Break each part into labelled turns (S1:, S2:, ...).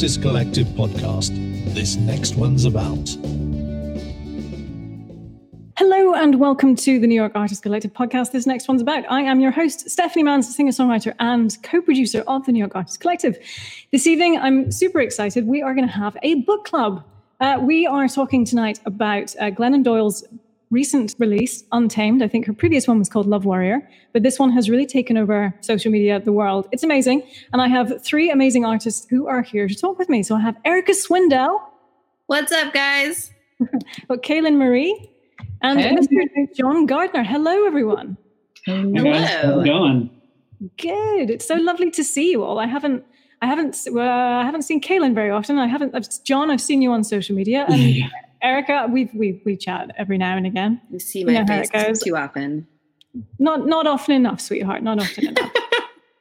S1: Artist Collective podcast. This next one's about.
S2: Hello and welcome to the New York Artist Collective podcast. This next one's about. I am your host, Stephanie Mans, singer songwriter and co producer of the New York Artist Collective. This evening, I'm super excited. We are going to have a book club. Uh, we are talking tonight about uh, Glennon Doyle's recent release, Untamed. I think her previous one was called Love Warrior, but this one has really taken over social media, the world. It's amazing. And I have three amazing artists who are here to talk with me. So I have Erica Swindell.
S3: What's up, guys?
S2: But Kaylyn Marie and
S4: Hey.
S2: Mr. John Gardner. Hello, everyone.
S4: Hey guys, how's it going?
S2: Good. It's so lovely to see you all. I haven't. I haven't. Uh, I haven't seen Kaylyn very often. I haven't. I've, John, I've seen you on social media, and
S4: Yeah.
S2: Erica, we we we chat every now and again.
S3: You see
S2: You
S3: my
S2: know how
S3: face too often.
S2: Not not often enough, sweetheart. Not often enough.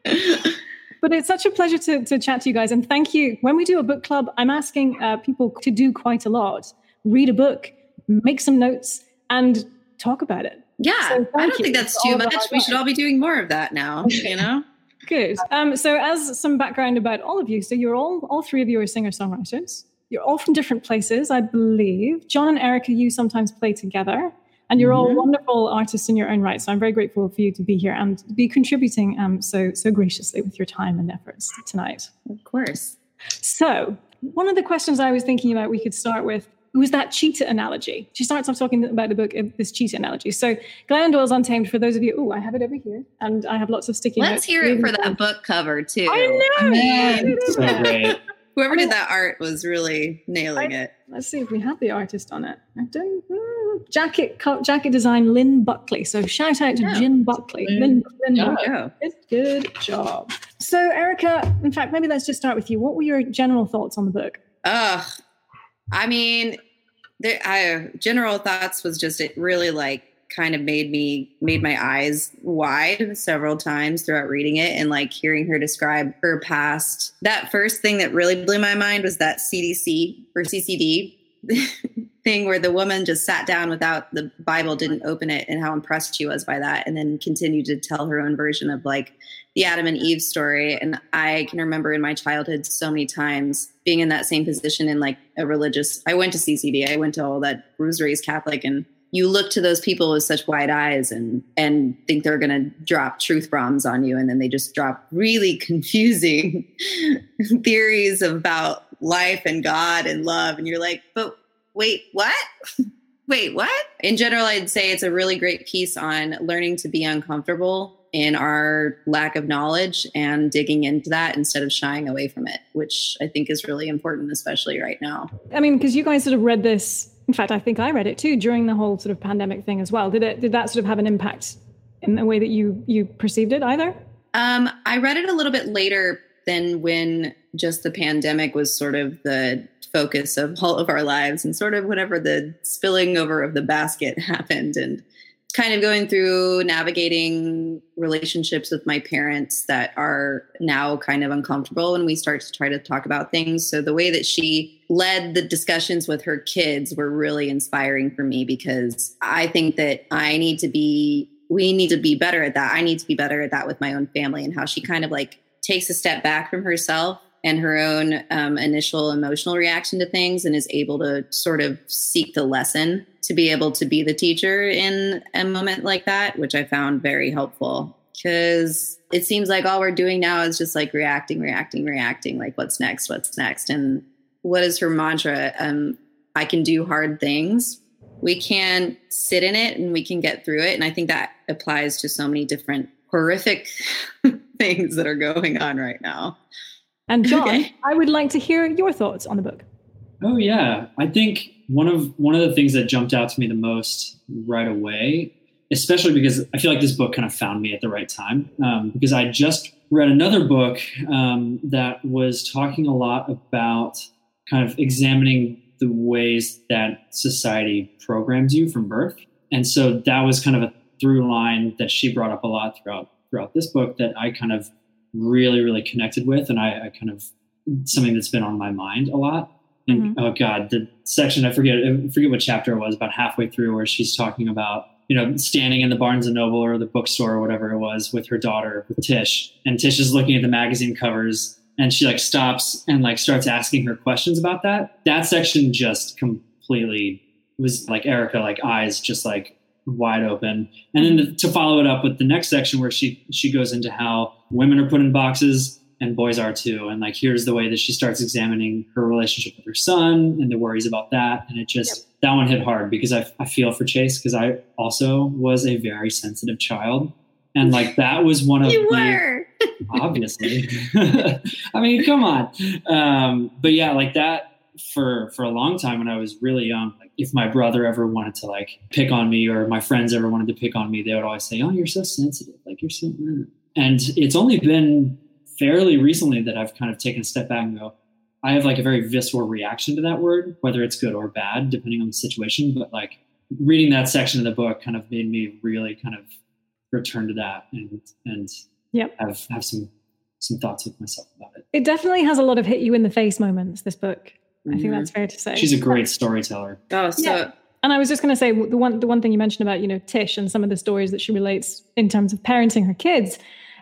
S2: But it's such a pleasure to, to chat to you guys. And thank you. When we do a book club, I'm asking uh, people to do quite a lot read a book, make some notes, and talk about it.
S3: yeah,
S2: So
S3: I don't think that's too much. We should all be doing more of that now. You know?
S2: Good. Um, so, as some background about all of you, so you're all, all three of you are singer songwriters. You're all from different places, I believe. John and Erica, you sometimes play together, and you're all
S3: Mhm.
S2: wonderful artists in your own right. So, I'm very grateful for you to be here and be contributing um, so so graciously with your time and efforts tonight.
S3: of course.
S2: So, one of the questions I was thinking about we could start with was that cheetah analogy. She starts off talking about the book, uh, this cheetah analogy. So, Glennon Doyle's Untamed, for those of you, oh, I have it over here, and I have lots of sticky notes.
S3: Let's hear it for that book cover too.
S2: I know.
S3: I mean,
S4: So great.
S3: Whoever did that art was really nailing it.
S2: Let's see if we have the artist on it. I don't. mm, jacket jacket design Lynn Buckley. So shout out to
S3: Yeah.
S2: Jim Buckley.
S4: Lynn.
S2: Lynn, Lynn
S4: Yeah.
S2: Buckley. Good, good job. So Erica, in fact, maybe let's just start with you. What were your general thoughts on the book?
S3: Ugh. I mean, the I, general thoughts was just it really like kind of made me made mm-hmm. my eyes wide several times throughout reading it and like hearing her describe her past. That first thing that really blew my mind was that CDC or CCD thing where the woman just sat down without the Bible, didn't open it, and how impressed she was by that, and then continued to tell her own version of like the Adam and Eve story. And I can remember in my childhood so many times being in that same position in like a religious. I went to CCD. I went to all that. Raised Catholic, and you look to those people with such wide eyes and and think they're going to drop truth bombs on you, and then they just drop really confusing theories about life and God and love, and you're like, but wait, what? Wait, what? In general, I'd say it's a really great piece on learning to be uncomfortable in our lack of knowledge and digging into that instead of shying away from it, which I think is really important, especially right now.
S2: I mean, because you guys sort of read this. In fact, I think I read it too during the whole sort of pandemic thing as well. Did it? Did that sort of have an impact in the way that you you perceived it either?
S3: Um, I read it a little bit later than when just the pandemic was sort of the focus of all of our lives and sort of whenever the spilling over of the basket happened and kind of going through navigating relationships with my parents that are now kind of uncomfortable when we start to try to talk about things. So the way that she led the discussions with her kids were really inspiring for me because I think that I need to be we need to be better at that. I need to be better at that with my own family and how she kind of like takes a step back from herself and her own um, initial emotional reaction to things and is able to sort of seek the lesson to be able to be the teacher in a moment like that, which I found very helpful because it seems like all we're doing now is just like reacting, reacting, reacting. Like, what's next? What's next? And what is her mantra? Um, I can do hard things. We can sit in it and we can get through it. And I think that applies to so many different horrific things that are going on right now.
S2: And John,
S3: Okay.
S2: I would like to hear your thoughts on the book.
S4: Oh yeah, I think one of one of the things that jumped out to me the most right away, especially because I feel like this book kind of found me at the right time, um, because I just read another book um, that was talking a lot about kind of examining the ways that society programs you from birth, and so that was kind of a through line that she brought up a lot throughout throughout this book that I kind of really really connected with, and I, I kind of something that's been on my mind a lot. And mm-hmm. oh god, the section I forget I forget what chapter it was, about halfway through, where she's talking about you know standing in the Barnes and Noble or the bookstore or whatever it was with her daughter with Tish, and Tish is looking at the magazine covers and she like stops and like starts asking her questions about that. That section just completely was like Erica, like eyes just like wide open. And then the, to follow it up with the next section where she she goes into how women are put in boxes and boys are too. And like here's the way that she starts examining her relationship with her son and the worries about that. And it just yep. that one hit hard because I I feel for Chase because I also was a very sensitive child. And like that was one of
S3: you were
S4: obviously. I mean, come on. Um, but yeah, like that for for a long time when I was really young. Like if my brother ever wanted to like pick on me or my friends ever wanted to pick on me, they would always say, "Oh, you're so sensitive. Like you're so." And it's only been fairly recently that I've kind of taken a step back and go, I have like a very visceral reaction to that word, whether it's good or bad, depending on the situation. But like reading that section of the book kind of made me really kind of return to that and and
S2: yep.
S4: have have some some thoughts with myself about it.
S2: It definitely has a lot of hit you in the face moments. This book, mm-hmm. I think that's mm-hmm. fair to say.
S4: She's a great storyteller.
S3: Oh, so. Yeah.
S2: And I was just going to say the one the one thing you mentioned about you know Tish and some of the stories that she relates in terms of parenting her kids,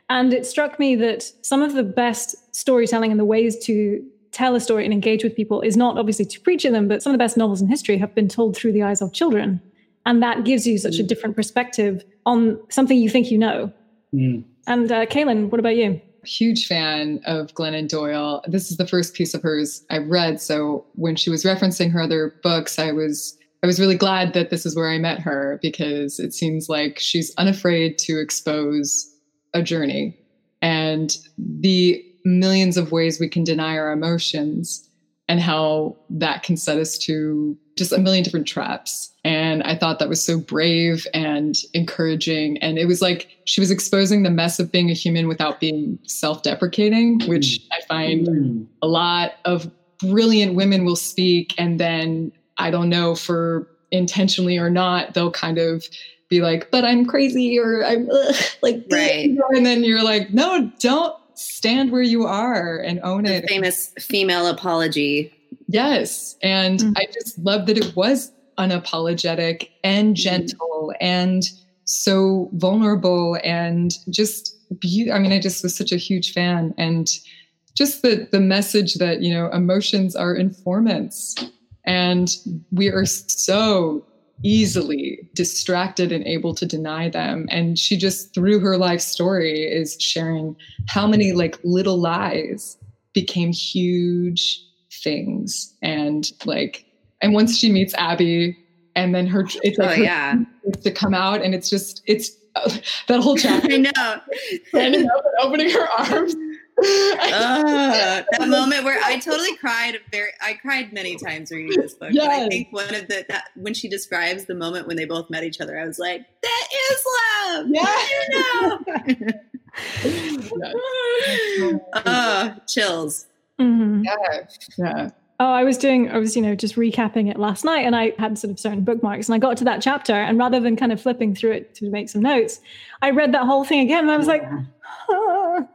S2: and it struck me that some of the best storytelling and the ways to tell a story and engage with people is not obviously to preach at them, but some of the best novels in history have been told through the eyes of children. And that gives you such a mm. different perspective on something you think you know. Mm. And uh, Kaylyn, what about you?
S5: Huge fan of Glennon Doyle. This is the first piece of hers I've read. So when she was referencing her other books, I was I was really glad that this is where I met her because it seems like she's unafraid to expose a journey and the millions of ways we can deny our emotions and how that can set us to just a million different traps. And I thought that was so brave and encouraging. And it was like she was exposing the mess of being a human without being self deprecating, which I find mm. a lot of brilliant women will speak. And then I don't know for intentionally or not, they'll kind of be like, but I'm crazy or I'm ugh, like,
S3: right.
S5: and then you're like, no, don't stand where you are and own
S3: the
S5: it.
S3: Famous female apology.
S5: Yes. And mm-hmm. I just love that it was unapologetic and mm-hmm. gentle mm-hmm. and so vulnerable and just be- I mean, I just was such a huge fan. And just the the message that, you know, emotions are informants. And we are so easily distracted and able to deny them. And she just through her life story is sharing how many like little lies became huge things. And like and once she meets abby and then her it's like
S3: oh, yeah.
S5: to come out and it's just it's uh, that whole chapter
S3: i know.
S5: standing up and opening her arms
S3: uh, that moment where I totally cried. Very, I cried many times reading this book. Yes. But I think one of the that, when she describes the moment when they both met each other, I was like, "That is love." Yeah, you know. uh, chills.
S5: Mm-hmm. Yeah, yeah.
S2: Oh, I was doing, I was, you know, just recapping it last night and I had sort of certain bookmarks and I got to that chapter and rather than kind of flipping through it to make some notes, I read that whole thing again and I was like, oh,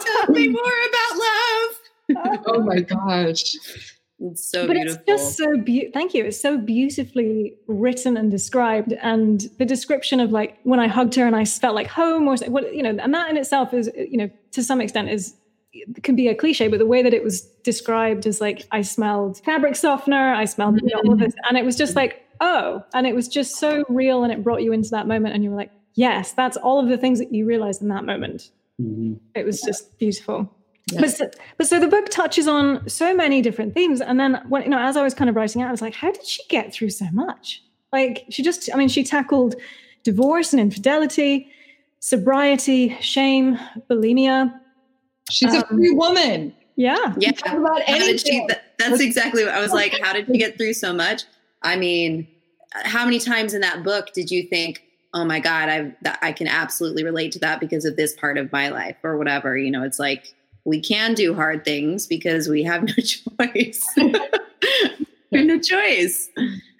S3: Tell me more about love.
S5: oh my gosh.
S3: It's so
S2: but
S3: beautiful.
S2: it's just so beautiful. thank you. It's so beautifully written and described, and the description of like when I hugged her and I felt like home, or what you know, and that in itself is you know to some extent is can be a cliche, but the way that it was described is like I smelled fabric softener, I smelled mm-hmm. all of this, and it was just like oh, and it was just so real, and it brought you into that moment, and you were like yes, that's all of the things that you realized in that moment. Mm-hmm. It was just beautiful. Yeah. But, so, but so the book touches on so many different themes. And then when, you know, as I was kind of writing out, I was like, how did she get through so much? Like she just, I mean, she tackled divorce and infidelity, sobriety, shame, bulimia.
S5: She's um, a free woman.
S2: Yeah.
S3: Yeah. About anything. She, that, that's exactly what I was like. How did she get through so much? I mean, how many times in that book did you think, oh my god i i can absolutely relate to that because of this part of my life or whatever you know it's like we can do hard things because we have no choice we have no choice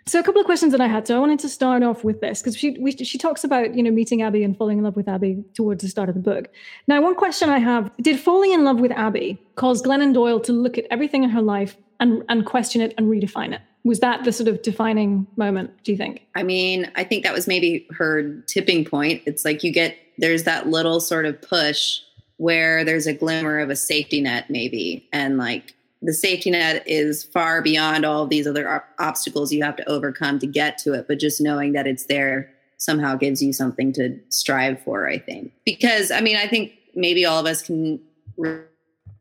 S2: so a couple of questions that I had. So I wanted to start off with this because she we, she talks about you know meeting Abby and falling in love with Abby towards the start of the book. Now, one question I have: Did falling in love with Abby cause Glennon Doyle to look at everything in her life and and question it and redefine it? was that the sort of defining moment do you think
S3: i mean i think that was maybe her tipping point it's like you get there's that little sort of push where there's a glimmer of a safety net, maybe. And like the safety net is far beyond all these other op- obstacles you have to overcome to get to it. But just knowing that it's there somehow gives you something to strive for, I think. Because, I mean, I think maybe all of us can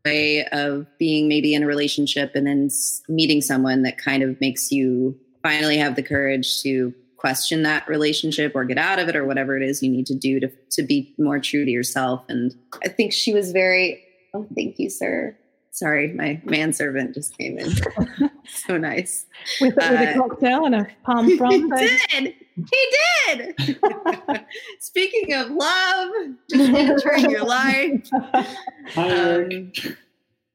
S3: way of being maybe in a relationship and then meeting someone that kind of makes you finally have the courage to question that relationship or get out of it or whatever it is you need to do to, to be more true to yourself. And I think she was very, oh, thank you, sir. Sorry, my manservant just came in. so nice.
S2: With, with uh, a cocktail and a palm frond.
S3: He did. He did. Speaking of love, just entering your life. Um,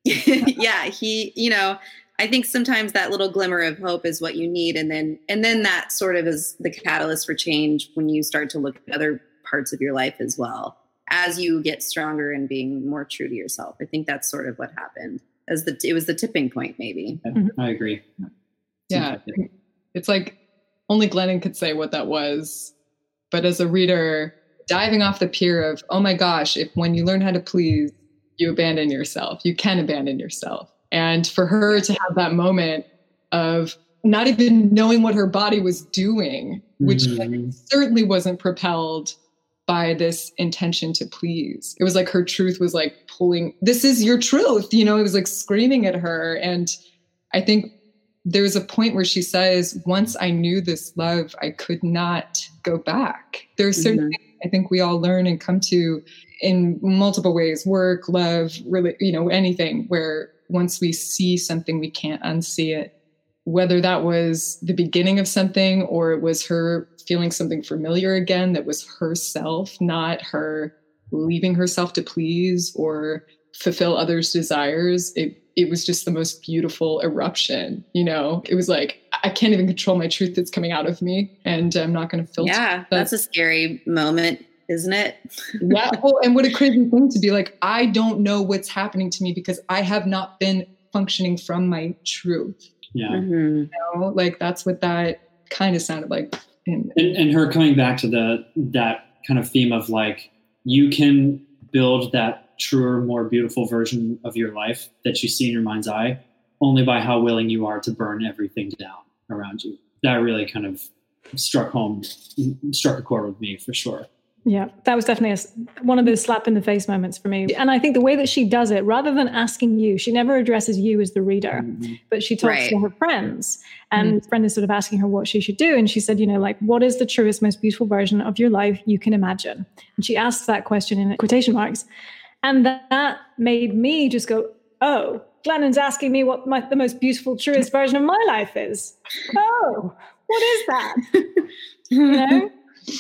S3: yeah, he, you know, I think sometimes that little glimmer of hope is what you need, and then and then that sort of is the catalyst for change when you start to look at other parts of your life as well as you get stronger and being more true to yourself. I think that's sort of what happened. As the it was the tipping point, maybe.
S4: I agree.
S5: Yeah, it's like only Glennon could say what that was, but as a reader, diving off the pier of oh my gosh, if when you learn how to please, you abandon yourself, you can abandon yourself and for her to have that moment of not even knowing what her body was doing, which mm-hmm. certainly wasn't propelled by this intention to please. It was like her truth was like pulling, this is your truth. You know, it was like screaming at her. And I think there's a point where she says, once I knew this love, I could not go back. There's certain mm-hmm. I think we all learn and come to in multiple ways work, love, really, you know, anything where once we see something, we can't unsee it. Whether that was the beginning of something or it was her feeling something familiar again, that was herself, not her leaving herself to please or fulfill others' desires. It it was just the most beautiful eruption. You know, it was like I can't even control my truth that's coming out of me, and I'm not going to filter.
S3: Yeah, that's a scary moment isn't it?
S5: yeah. Oh, and what a crazy thing to be like, I don't know what's happening to me because I have not been functioning from my truth.
S4: Yeah.
S3: Mm-hmm.
S5: You know, like that's what that kind of sounded like.
S4: And, and her coming back to the that kind of theme of like you can build that truer, more beautiful version of your life that you see in your mind's eye only by how willing you are to burn everything down around you. That really kind of struck home, struck a chord with me for sure.
S2: Yeah, that was definitely a, one of those slap in the face moments for me. And I think the way that she does it, rather than asking you, she never addresses you as the reader, mm-hmm. but she talks right. to her friends. And mm-hmm. friend is sort of asking her what she should do. And she said, you know, like, what is the truest, most beautiful version of your life you can imagine? And she asks that question in quotation marks. And that made me just go, oh, Glennon's asking me what my, the most beautiful, truest version of my life is. Oh, what is that? you know?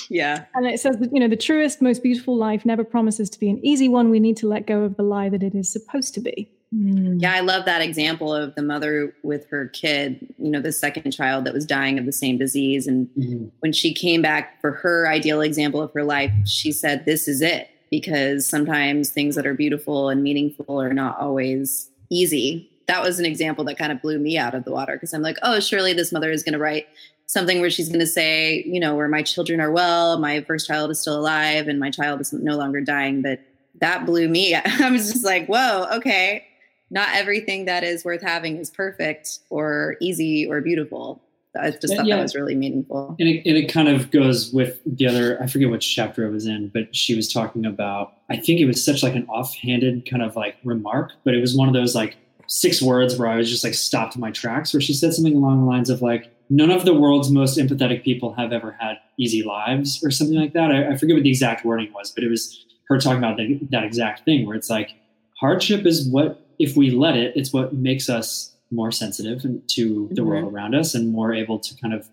S3: Yeah.
S2: And it says that, you know, the truest, most beautiful life never promises to be an easy one. We need to let go of the lie that it is supposed to be.
S3: Mm. Yeah, I love that example of the mother with her kid, you know, the second child that was dying of the same disease. And mm-hmm. when she came back for her ideal example of her life, she said, This is it. Because sometimes things that are beautiful and meaningful are not always easy. That was an example that kind of blew me out of the water because I'm like, oh, surely this mother is going to write something where she's going to say, you know, where my children are well, my first child is still alive, and my child is no longer dying. But that blew me. I was just like, whoa, okay. Not everything that is worth having is perfect or easy or beautiful. I just thought yeah. that was really meaningful.
S4: And it, and it kind of goes with the other, I forget which chapter it was in, but she was talking about, I think it was such like an offhanded kind of like remark, but it was one of those like six words where I was just like stopped in my tracks where she said something along the lines of like, none of the world's most empathetic people have ever had easy lives or something like that. I, I forget what the exact wording was, but it was her talking about the, that exact thing where it's like hardship is what, if we let it, it's what makes us more sensitive to the mm-hmm. world around us and more able to kind of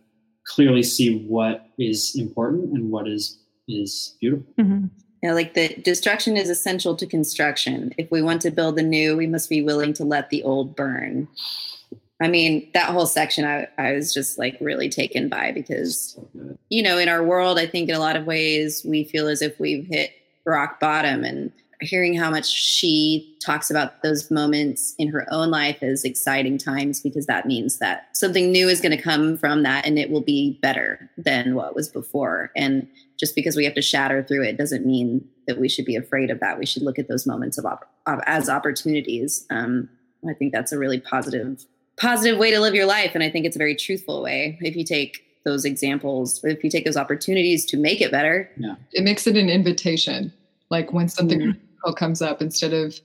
S4: clearly see what is important and what is is beautiful.
S3: Mm-hmm. Yeah, like the destruction is essential to construction. If we want to build the new, we must be willing to let the old burn. I mean, that whole section I, I was just like really taken by because, you know, in our world, I think in a lot of ways we feel as if we've hit rock bottom. And hearing how much she talks about those moments in her own life as exciting times because that means that something new is going to come from that and it will be better than what was before. And just because we have to shatter through it doesn't mean that we should be afraid of that. We should look at those moments of, op- of as opportunities. Um, I think that's a really positive positive way to live your life, and I think it's a very truthful way. If you take those examples, if you take those opportunities to make it better,
S4: yeah,
S5: it makes it an invitation. Like when something mm-hmm. comes up, instead of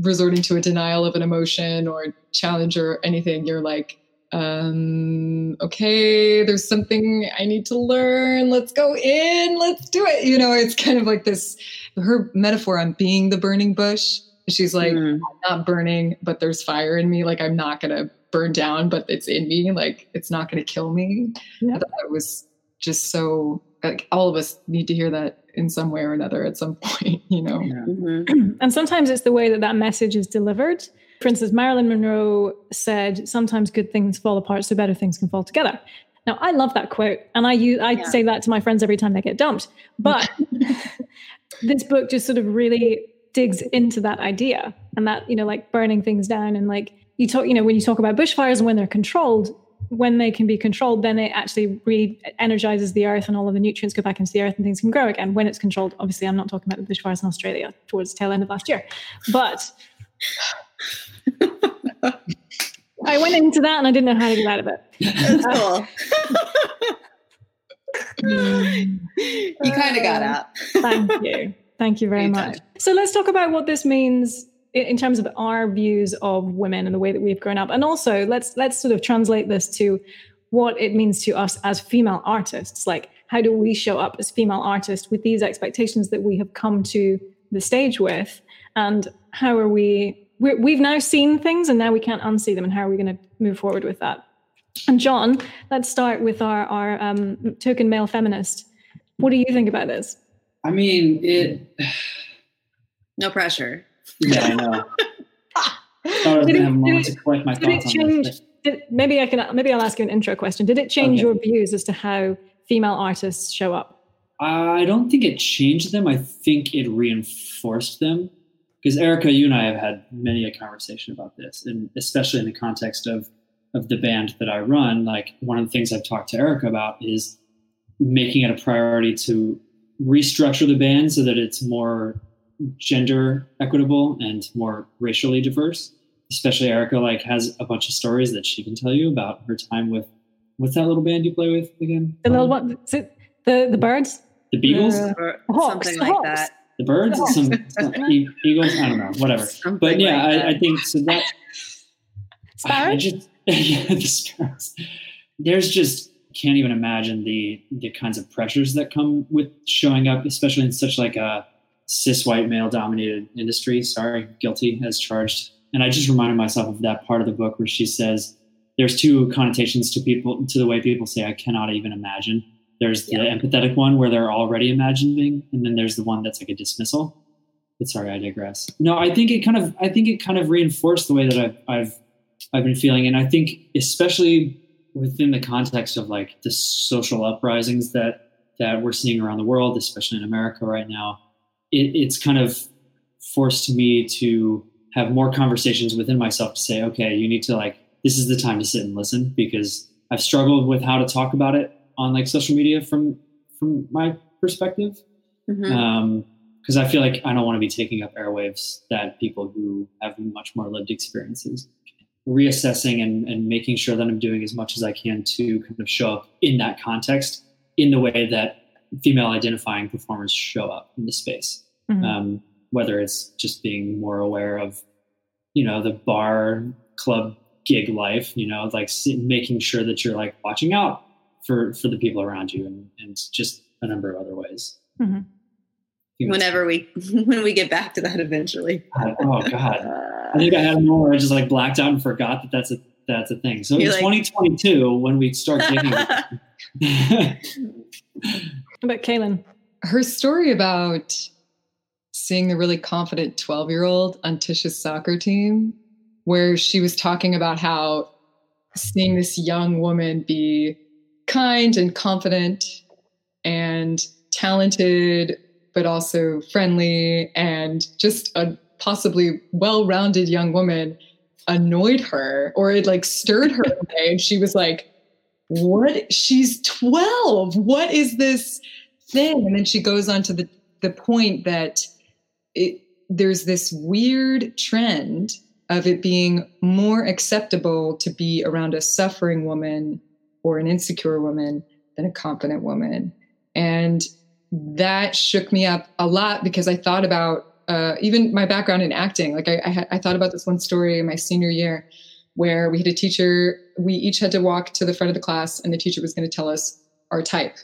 S5: resorting to a denial of an emotion or challenge or anything, you're like, um, okay, there's something I need to learn. Let's go in. Let's do it. You know, it's kind of like this her metaphor on being the burning bush. She's like, mm. I'm not burning, but there's fire in me. Like I'm not gonna burn down, but it's in me. Like it's not gonna kill me. Yeah. It was just so like all of us need to hear that in some way or another at some point, you know.
S2: Yeah. Mm-hmm. And sometimes it's the way that that message is delivered. For instance, Marilyn Monroe said, "Sometimes good things fall apart, so better things can fall together." Now, I love that quote, and I use I yeah. say that to my friends every time they get dumped. But this book just sort of really digs into that idea and that you know, like burning things down and like you talk, you know, when you talk about bushfires and when they're controlled, when they can be controlled, then it actually re-energizes the earth and all of the nutrients go back into the earth and things can grow again. When it's controlled, obviously, I'm not talking about the bushfires in Australia towards the tail end of last year, but I went into that and I didn't know how to get out of it.
S3: That's uh, cool. you kind of got out.
S2: Thank you. Thank you very Anytime. much. So let's talk about what this means in terms of our views of women and the way that we've grown up. And also let's let's sort of translate this to what it means to us as female artists. Like how do we show up as female artists with these expectations that we have come to the stage with? And how are we we have now seen things and now we can't unsee them and how are we going to move forward with that and john let's start with our our um, token male feminist what do you think about this
S4: i mean it mm.
S3: no pressure
S4: yeah i know I did it, have did to collect my thoughts
S2: change, did, maybe I can maybe I'll ask you an intro question. Did it change okay. your views as to how female artists show up?
S4: I don't think it changed them. I think it reinforced them because Erica, you and I have had many a conversation about this, and especially in the context of of the band that I run. Like one of the things I've talked to Erica about is making it a priority to restructure the band so that it's more gender equitable and more racially diverse. Especially Erica, like has a bunch of stories that she can tell you about her time with what's that little band you play with again?
S2: The little one, is the the birds,
S4: the Beagles,
S3: uh, something like Hawks. that
S4: the birds, some, some eagles. I don't know, whatever. Something but yeah, like I, I, think so. That
S2: sparrows.
S4: Just, yeah, the sparrows. There's just can't even imagine the the kinds of pressures that come with showing up, especially in such like a cis white male dominated industry. Sorry, guilty as charged. And I just reminded myself of that part of the book where she says there's two connotations to people to the way people say I cannot even imagine there's the yeah. empathetic one where they're already imagining, and then there's the one that's like a dismissal. But sorry, I digress. No, I think it kind of I think it kind of reinforced the way that I've I've I've been feeling, and I think especially within the context of like the social uprisings that that we're seeing around the world, especially in America right now, it, it's kind of forced me to have more conversations within myself to say, okay, you need to like this is the time to sit and listen because I've struggled with how to talk about it on like social media from from my perspective because mm-hmm. um, I feel like I don't want to be taking up airwaves that people who have much more lived experiences reassessing and, and making sure that I'm doing as much as I can to kind of show up in that context in the way that female identifying performers show up in the space. Mm-hmm. Um, whether it's just being more aware of, you know, the bar club gig life, you know, like making sure that you're like watching out for for the people around you and, and just a number of other ways mm-hmm.
S3: whenever we when we get back to that eventually
S4: oh god i think i had a moment where i just like blacked out and forgot that that's a that's a thing. So in like, 2022 when we start getting
S2: about kaylyn?
S5: Her story about seeing the really confident 12 year old on tish's soccer team where she was talking about how seeing this young woman be kind and confident and talented but also friendly and just a possibly well-rounded young woman annoyed her or it like stirred her away. And she was like what? She's 12 what is this thing? And then she goes on to the the point that it, there's this weird trend of it being more acceptable to be around a suffering woman or an insecure woman than a confident woman. And that shook me up a lot because i thought about uh, even my background in acting like I, I, I thought about this one story in my senior year where we had a teacher we each had to walk to the front of the class and the teacher was going to tell us our type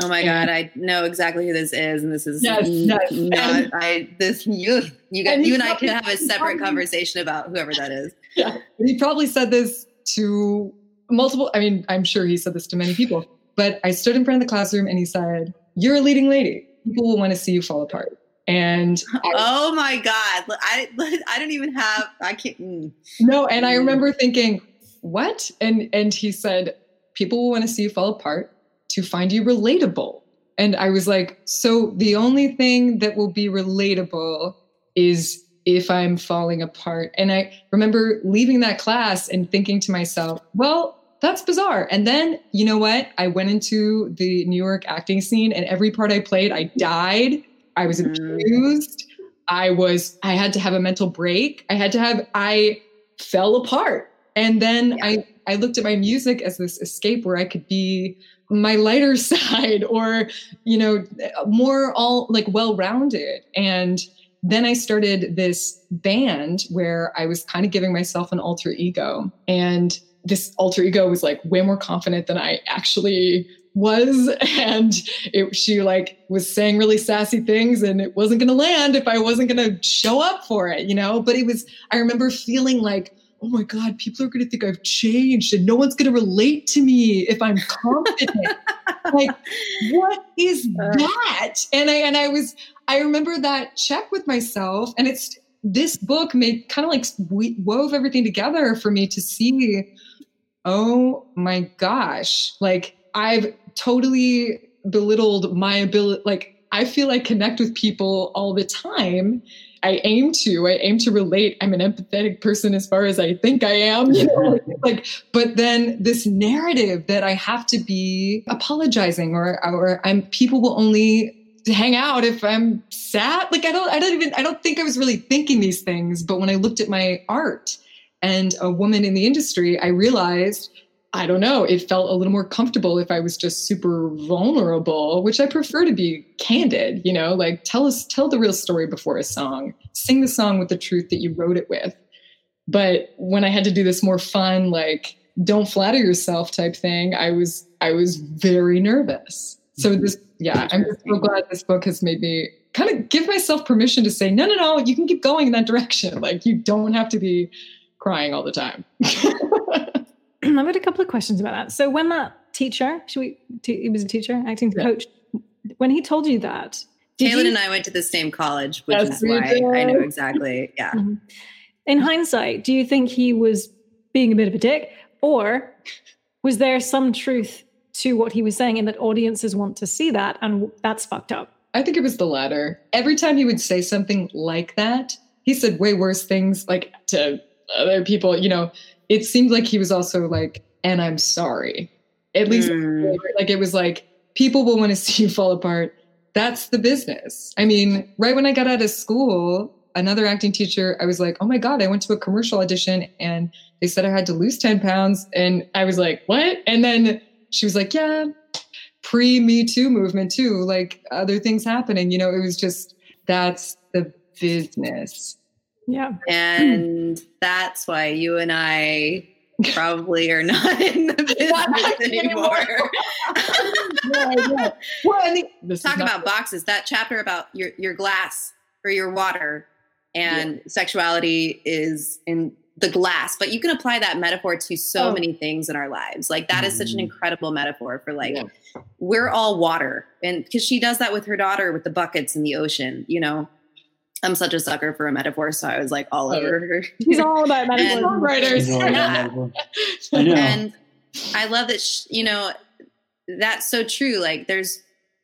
S3: Oh my god, I know exactly who this is, and this is
S5: Yes, yes.
S3: not
S5: And-
S3: I this you you got
S5: And
S3: you and I can have a separate conversation about whoever that is.
S5: yeah. He probably said this to multiple, I mean, I'm sure he said this to many people, but I stood in front of the classroom and he said, You're a leading lady. People will want to see you fall apart. And I,
S3: Oh my god, I I don't even have I can't. mm.
S5: no, and I remember thinking, What? And and he said, People will want to see you fall apart to find you relatable. And I was like, So the only thing that will be relatable is if I'm falling apart. And I remember leaving that class and thinking to myself, well, that's bizarre. And then, you know what? I went into the New York acting scene and every part I played, I died. I was
S3: Mm.
S5: abused. I was, I had to have a mental break. I had to have, I fell apart. And then
S3: Yeah.
S5: I, I looked at my music as this escape where I could be my lighter side or, you know, more all like well rounded. And then I started this band where I was kind of giving myself an alter ego. And this alter ego was like way more confident than I actually was. And it, she like was saying really sassy things and it wasn't going to land if I wasn't going to show up for it, you know? But it was, I remember feeling like, oh my God, people are going to think I've changed and no one's going to relate to me if I'm confident. like, what is
S3: Uh.
S5: that? And I, and I was, I remember that check with myself and it's, this book made kind of like we wove everything together for me to see oh my gosh like i've totally belittled my ability like i feel i connect with people all the time. I aim to i aim to relate. I'm an empathetic person as far as i think i am you know like but then this narrative that i have to be apologizing or or i'm people will only hang out if i'm sad. Like i don't i don't even i don't think i was really thinking these things but when i looked at my art and a woman in the industry i realized I don't know, it felt a little more comfortable if I was just super vulnerable, which I prefer to be candid, you know, like tell us tell the real story before a song. Sing the song with the truth that you wrote it with. But when I had to do this more fun like don't flatter yourself type thing, I was I was very nervous. So mm-hmm. this yeah, I'm just so glad this book has made me kind of give myself permission to say no no no, you can keep going in that direction. Like you don't have to be crying all the time.
S2: I've got a couple of questions about that. So when that teacher, should we? T- he was a teacher, acting
S5: Yeah.
S2: coach. When he told you that, did
S3: Taylor
S2: you-
S3: and I went to the same college, which is
S5: we
S3: why I know exactly. Yeah.
S2: Mhm. in hindsight, do you think he was being a bit of a dick, or was there some truth to what he was saying, and that audiences want to see that, and that's fucked up?
S5: I think it was the latter. Every time he would say something like that, he said way worse things like to other people, you know, it seemed like he was also like, and I'm sorry. At least
S3: Mm.
S5: like it was like people will want to see you fall apart. That's the business. I mean, right when I got out of school, another acting teacher, I was like, oh my God, I went to a commercial audition and they said I had to lose 10 pounds. And I was like, what? And then she was like, yeah, pre Me Too movement too, like other things happening. You know, it was just that's the business.
S2: Yeah.
S3: And that's why you and I probably are not in the business anymore.
S5: yeah, yeah. Well, I think
S3: Talk
S5: not-
S3: about boxes. That chapter about your your glass or your water and sexuality is in the glass, but you can apply that metaphor to so
S5: Oh.
S3: many things in our lives. Like that is such an
S4: Mhm.
S3: incredible metaphor for like
S5: Yeah.
S3: we're all water. And because she does that with her daughter with the buckets in the ocean, you know. I'm such a sucker for a metaphor, so I was like all
S5: Oh.
S3: over her.
S2: He's all about
S3: And-
S2: metaphors.
S5: Songwriters.
S3: Yeah.
S4: I know.
S3: and I love that sh- you know that's so true. Like there's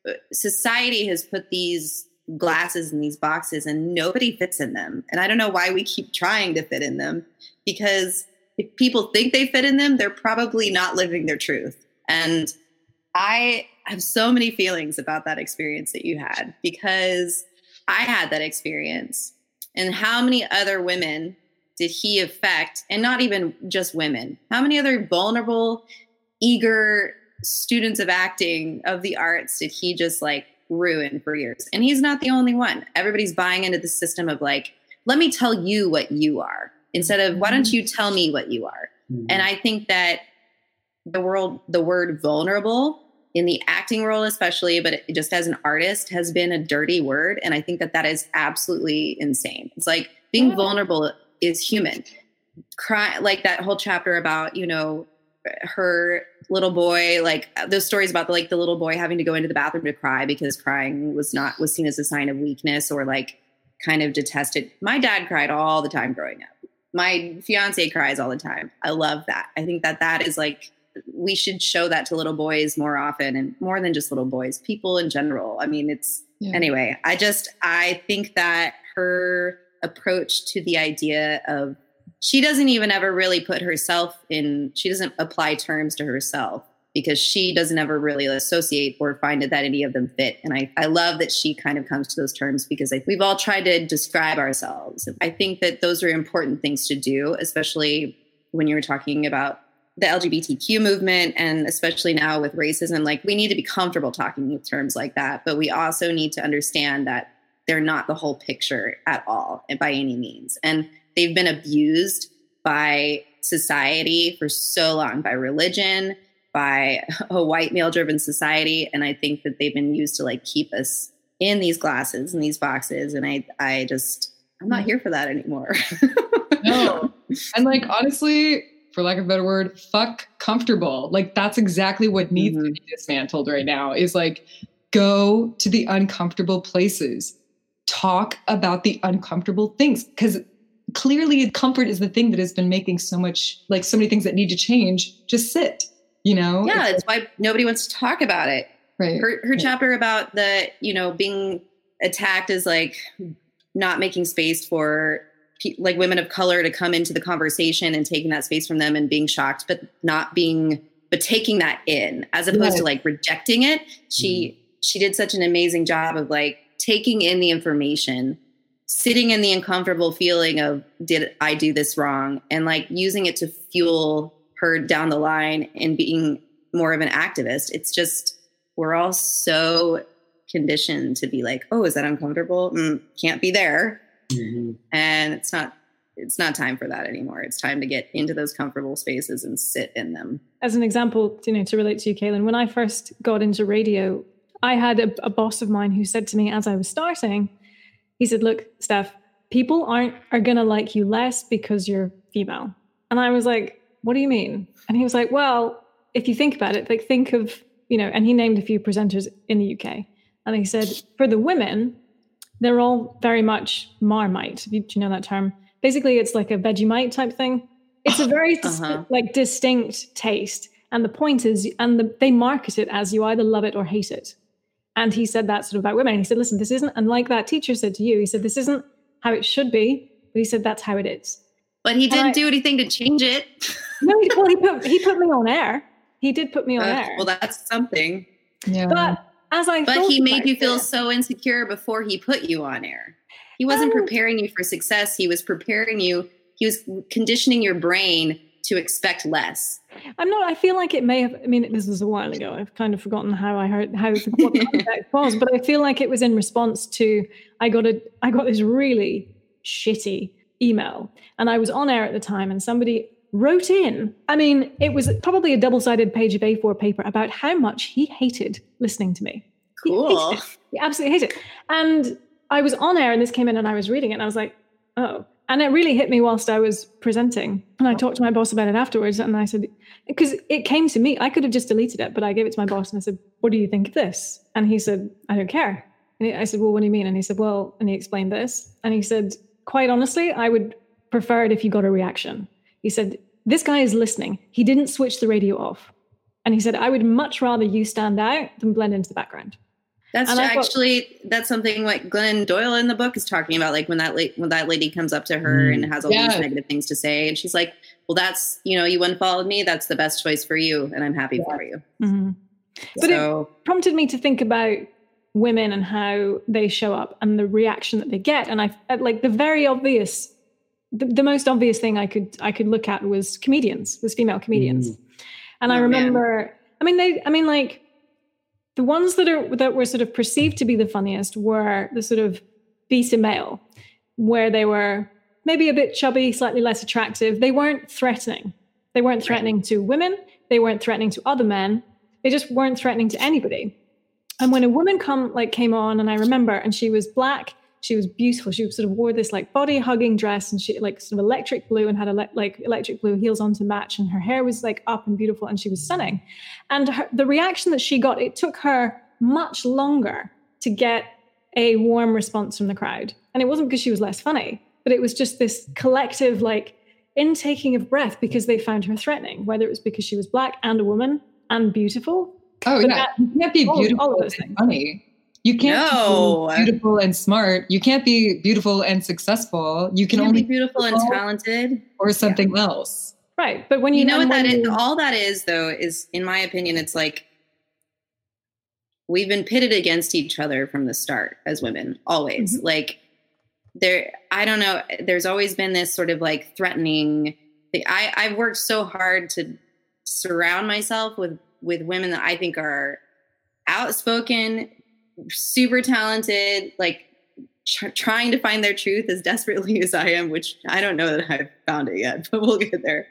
S3: uh, society has put these glasses in these boxes and nobody fits in them. And I don't know why we keep trying to fit in them because if people think they fit in them, they're probably not living their truth. And I have so many feelings about that experience that you had because I had that experience. And how many other women did he affect? And not even just women. How many other vulnerable, eager students of acting of the arts did he just like ruin for years? And he's not the only one. Everybody's buying into the system of like, let me tell you what you are instead of why don't you tell me what you are? Mm-hmm. And I think that the world, the word vulnerable in the acting role, especially, but just as an artist, has been a dirty word. And I think that that is absolutely insane. It's like being vulnerable is human. Cry, like that whole chapter about, you know, her little boy, like uh, those stories about the, like the little boy having to go into the bathroom to cry because crying was not, was seen as a sign of weakness or like kind of detested. My dad cried all the time growing up. My fiance cries all the time. I love that. I think that that is like we should show that to little boys more often and more than just little boys, people in general. I mean, it's yeah. anyway, I just I think that her approach to the idea of she doesn't even ever really put herself in she doesn't apply terms to herself because she doesn't ever really associate or find it that any of them fit and I, I love that she kind of comes to those terms because I, we've all tried to describe ourselves i think that those are important things to do especially when you're talking about the LGBTQ movement and especially now with racism, like we need to be comfortable talking with terms like that, but we also need to understand that they're not the whole picture at all by any means. And they've been abused by society for so long, by religion, by a white male driven society. And I think that they've been used to like keep us in these glasses and these boxes. And I, I just, I'm not mm-hmm. here for that anymore.
S5: no. And like, honestly, for lack of a better word, fuck comfortable. Like that's exactly what needs mm-hmm. to be dismantled right now is like go to the uncomfortable places. Talk about the uncomfortable things because clearly comfort is the thing that has been making so much like so many things that need to change just sit, you know?
S3: Yeah, it's, it's why nobody wants to talk about it.
S5: Right.
S3: Her her right. chapter about the, you know, being attacked is like not making space for like women of color to come into the conversation and taking that space from them and being shocked, but not being, but taking that in as opposed to like rejecting it. She, mm-hmm. she did such an amazing job of like taking in the information, sitting in the uncomfortable feeling of, did I do this wrong? And like using it to fuel her down the line and being more of an activist. It's just, we're all so conditioned to be like, oh, is that uncomfortable? Mm, can't be there Mm-hmm. And it's not it's not time for that anymore. It's time to get into those comfortable spaces and sit in them.
S2: As an example, you know, to relate to you, Kaylyn, when I first got into radio, I had a, a boss of mine who said to me as I was starting, he said, "Look, Steph, people aren't are gonna like you less because you're female." And I was like, "What do you mean?" And he was like, "Well, if you think about it, like think of you know," and he named a few presenters in the UK, and he said, "For the women." They're all very much Marmite. Do you know that term? Basically, it's like a Vegemite type thing. It's a very uh-huh. like distinct taste, and the point is, and the, they market it as you either love it or hate it. And he said that sort of about women. And he said, "Listen, this isn't." And like that teacher said to you, he said, "This isn't how it should be," but he said, "That's how it is."
S3: But he didn't I, do anything to change it.
S2: no, he, well, he put he put me on air. He did put me on uh, air.
S3: Well, that's something.
S2: Yeah. But as I
S3: but he made you feel so insecure before he put you on air. He wasn't oh. preparing you for success. He was preparing you. He was conditioning your brain to expect less.
S2: I'm not. I feel like it may have. I mean, this was a while ago. I've kind of forgotten how I heard how what context was, but I feel like it was in response to I got a I got this really shitty email, and I was on air at the time, and somebody wrote in. I mean, it was probably a double sided page of A4 paper about how much he hated listening to me.
S3: Cool.
S2: He, he absolutely hated it. And I was on air and this came in and I was reading it and I was like, oh. And it really hit me whilst I was presenting. And I talked to my boss about it afterwards. And I said, because it came to me, I could have just deleted it, but I gave it to my boss and I said, what do you think of this? And he said, I don't care. And I said, well, what do you mean? And he said, well, and he explained this. And he said, quite honestly, I would prefer it if you got a reaction. He said, This guy is listening. He didn't switch the radio off. And he said, I would much rather you stand out than blend into the background.
S3: That's
S2: And I thought-
S3: actually that's something like Glennon Doyle in the book is talking about. Like when that la- when that lady comes up to her
S4: Mm.
S3: and has all
S5: Yeah.
S3: these negative things to say, and she's like, "Well, that's you know, you unfollowed me. That's the best choice for you, and I'm happy for you."
S2: Mhm. But it- prompted me to think about women and how they show up and the reaction that they get and i at, like the very obvious the, the most obvious thing i could i could look at was comedians was female comedians. Mm. And i
S3: Oh, man.
S2: remember i mean they i mean like the ones that are that were sort of perceived to be the funniest were the sort of beta male where they were maybe a bit chubby slightly less attractive. They weren't threatening. They weren't threatening to women. They weren't threatening to other men. They just weren't threatening to anybody. And when a woman come like came on, and I remember, and she was black, she was beautiful. She sort of wore this like body hugging dress, and she like sort of electric blue, and had ele- like electric blue heels on to match, and her hair was like up and beautiful, and she was stunning. And her, the reaction that she got, it took her much longer to get a warm response from the crowd, and it wasn't because she was less funny, but it was just this collective like intaking of breath because they found her threatening, whether it was because she was black and a woman and beautiful.
S5: Oh
S2: But
S5: yeah,
S2: that-
S5: you can't be beautiful
S2: all
S5: and funny. You can't
S3: No.
S5: be beautiful and smart. You can't be beautiful and successful. You can
S3: can
S5: only
S3: be beautiful and talented.
S5: or something else.
S2: Right, but when you,
S3: You know what
S2: and
S3: that
S2: when
S3: is?
S2: you-
S3: All that is, though, is in my opinion, it's like we've been pitted against each other from the start as women, always. Mm-hmm. Like there, I don't know. There's always been this sort of like threatening. Thing. I I've worked so hard to surround myself with with women that I think are outspoken, super talented, like tr- trying to find their truth as desperately as I am, which I don't know that I've found it yet, but we'll get there.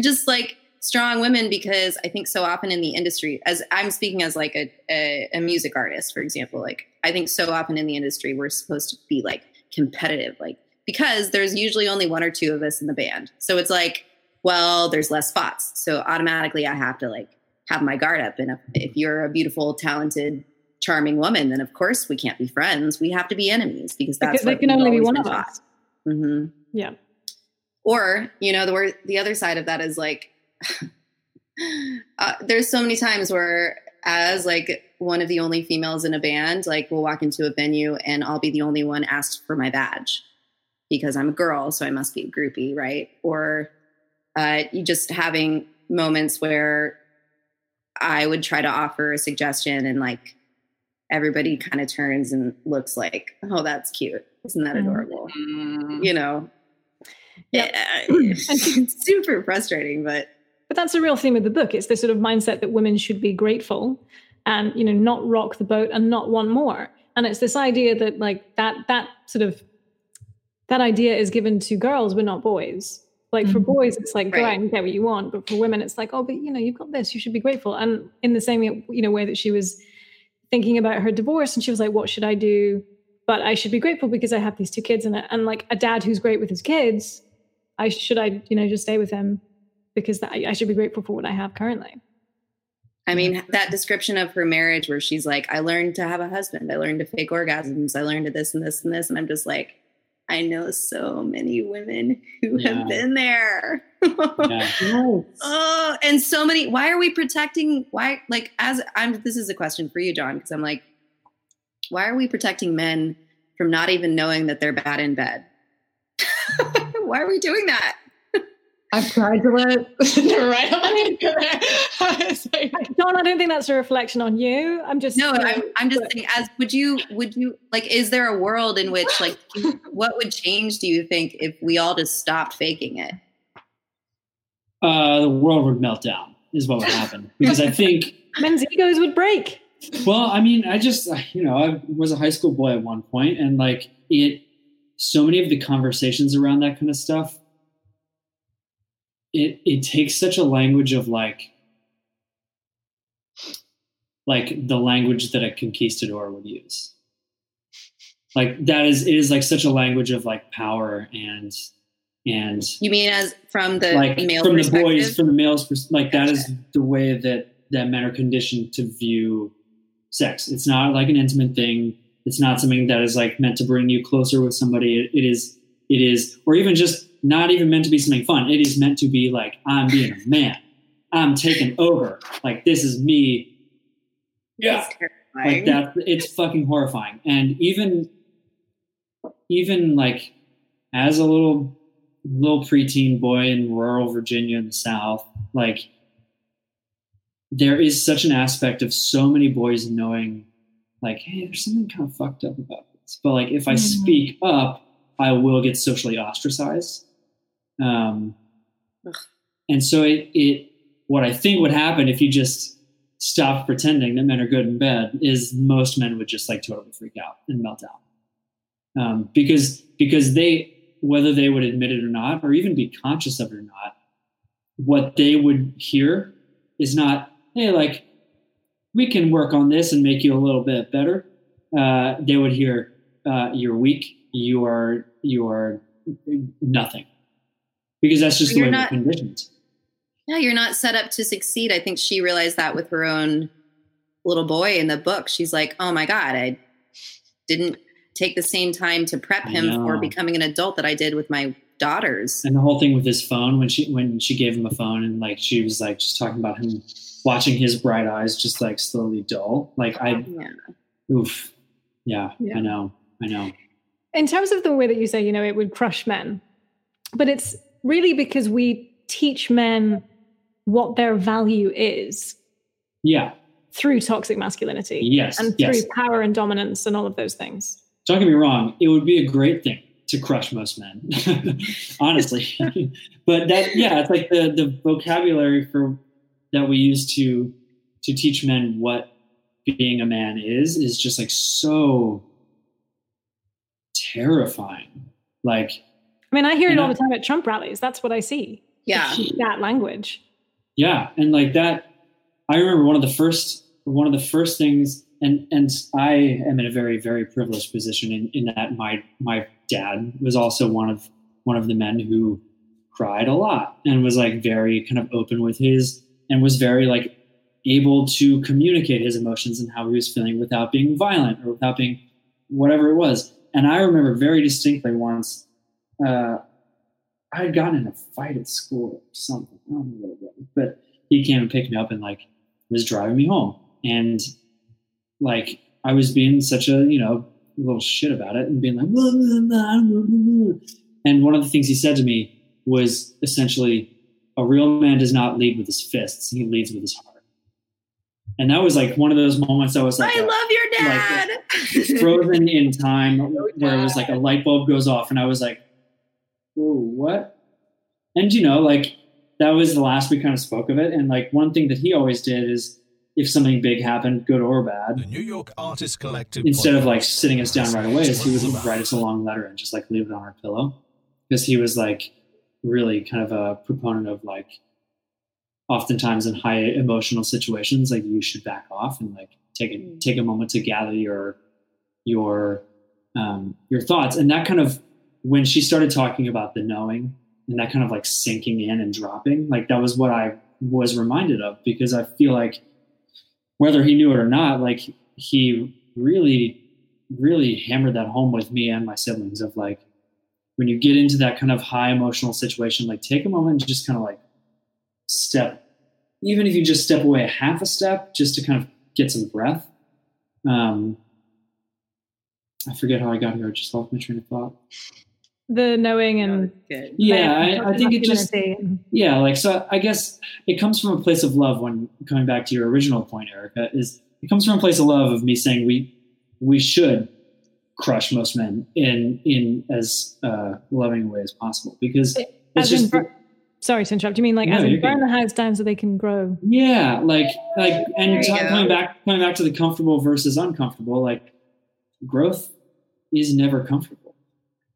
S3: Just like strong women, because I think so often in the industry, as I'm speaking as like a, a, a music artist, for example, like I think so often in the industry, we're supposed to be like competitive, like because there's usually only one or two of us in the band. So it's like, well, there's less spots. So automatically I have to like have my guard up. And if, if you're a beautiful, talented, charming woman, then of course we can't be friends. We have to be enemies because that's
S2: because there can only be one of us.
S3: hmm
S2: Yeah.
S3: Or, you know, the word, the other side of that is like, uh, there's so many times where, as like one of the only females in a band, like we'll walk into a venue and I'll be the only one asked for my badge because I'm a girl, so I must be a groupie, right? Or uh, you just having moments where I would try to offer a suggestion and like everybody kind of turns and looks like, oh, that's cute. Isn't that
S2: Mhm.
S3: adorable?
S5: Mm.
S3: You know,
S2: Yep.
S3: yeah, it's super frustrating, but
S2: But that's a real theme of the book. It's this sort of mindset that women should be grateful and, you know, not rock the boat and not want more. And it's this idea that like that that sort of that idea is given to girls, but not boys. Like for
S5: Mhm.
S2: boys, it's like go
S3: Right.
S2: out and get what you want. But for women, it's like, oh, but you know, you've got this, you should be grateful. And in the same you know way that she was thinking about her divorce and she was like, what should I do? But I should be grateful because I have these two kids and uh, and like a dad who's great with his kids. I should I, you know, just stay with him because that, I should be grateful for what I have currently.
S3: I mean, that description of her marriage where she's like, I learned to have a husband, I learned to fake orgasms, I learned to this and this and this. And I'm just like, I know so many women who
S4: Yeah.
S3: have been there.
S4: Yeah.
S3: oh, and so many. Why are we protecting? Why, like, as I'm, this is a question for you, John, because I'm like, why are we protecting men from not even knowing that they're bad in bed? why are we doing that?
S5: I've tried to let right. I'm not gonna- It's like-
S2: Don, I don't think that's a reflection on you. I'm just
S3: No,
S2: you
S3: I'm, I'm just saying, as would you, would you, like, is there a world in which, like, what would change, do you think, if we all just stopped faking it?
S4: Uh, the world would melt down, is what would happen. Because I think
S2: men's egos would break.
S4: Well, I mean, I just, you know, I was a high school boy at one point, and like it, so many of the conversations around that kind of stuff, it it takes such a language of like, like the language that a conquistador would use. Like that is, it is like such a language of like power and and
S3: You mean as from the
S4: like
S3: male
S4: from the boys from the males pers- like that is the way that that men are conditioned to view sex. It's not like an intimate thing. It's not something that is like meant to bring you closer with somebody. It, it is it is or even just not even meant to be something fun. It is meant to be like i'm being a man. I'm taking over. Like this is me. Yeah.
S3: It's ter-
S4: like that it's fucking horrifying. And even even like as a little little preteen boy in rural virginia in the south like there is such an aspect of so many boys knowing like hey there's something kind of fucked up about this. But like if i
S2: Mhm.
S4: speak up i will get socially ostracized um and so it, it what i think would happen if you just stopped pretending that men are good in bed is most men would just like totally freak out and melt out. Um, because because they whether they would admit it or not or even be conscious of it or not what they would hear is not hey like we can work on this and make you a little bit better. Uh, they would hear uh, you're weak you are you are nothing because that's just the
S3: You're
S4: way
S3: not-
S4: we're conditioned
S3: Yeah, you're not set up to succeed. I think she realized that with her own little boy in the book. She's like, oh my God, I didn't take the same time to prep him for becoming an adult that I did with my daughters.
S4: and the whole thing with his phone when she when she gave him a phone and like she was like just talking about him watching his bright eyes just like slowly dull like i
S3: Yeah.
S4: oof yeah,
S2: Yeah.
S4: i know i know
S2: in terms of the way that you say, you know, it would crush men, but it's really because we teach men what their value is
S4: yeah.
S2: through toxic masculinity
S4: yes
S2: and
S4: yes.
S2: through power and dominance and all of those things.
S4: don't get me wrong it would be a great thing to crush most men honestly. But that yeah it's like the the vocabulary for that we use to to teach men what being a man is is just like so terrifying. Like
S2: I mean, I hear it
S4: And
S2: all the time at Trump rallies. That's what I see.
S3: Yeah.
S2: That language.
S4: yeah and like that i remember one of the first one of the first things and and i am in a very very privileged position in, in that my my dad was also one of one of the men who cried a lot and was like very kind of open with his and was very like able to communicate his emotions and how he was feeling without being violent or without being whatever it was and i remember very distinctly once uh, I had gotten in a fight at school or something. I don't know what it was, but he came and picked me up and like was driving me home. And like I was being such a, you know, little shit about it and being like, "Blah, blah, blah, blah, blah." and one of the things he said to me was essentially, a real man does not lead with his fists, he leads with his heart. And that was like one of those moments I was like,
S3: I
S4: uh,
S3: love your dad.
S4: frozen in time where it was like a light bulb goes off and I was like, oh, what? And you know, like that was the last we kind of spoke of it. And like one thing that he always did is if something big happened, good or bad, The
S1: New York Artist Collective.
S4: instead of like sitting us down right away, is he
S1: Next
S4: would
S1: one's
S4: write us a long letter and just like leave it on our pillow. Because he was like really kind of a proponent of like oftentimes in high emotional situations, like you should back off and like take a
S3: Mm.
S4: take a moment to gather your your um, your thoughts. And that kind of when she started talking about the knowing and that kind of like sinking in and dropping, like that was what I was reminded of because I feel like whether he knew it or not, like he really, really hammered that home with me and my siblings of like when you get into that kind of high emotional situation, like take a moment and just kind of like step, even if you just step away a half a step, just to kind of get some breath. Um, I forget how I got here. I just lost my train of thought.
S2: The knowing and
S3: Good.
S4: Yeah, I, I think it just yeah, like so I guess it comes from a place of love when coming back to your original point, Erica, is it comes from a place of love of me saying we we should crush most men in in as uh, loving a way as possible because it's
S2: as in
S4: just
S2: bur- sorry to interrupt. You mean like
S4: No,
S2: as in burn
S4: good.
S2: the house down so they can grow?
S4: yeah, like like and t- coming back coming back to the comfortable versus uncomfortable, like growth is never comfortable.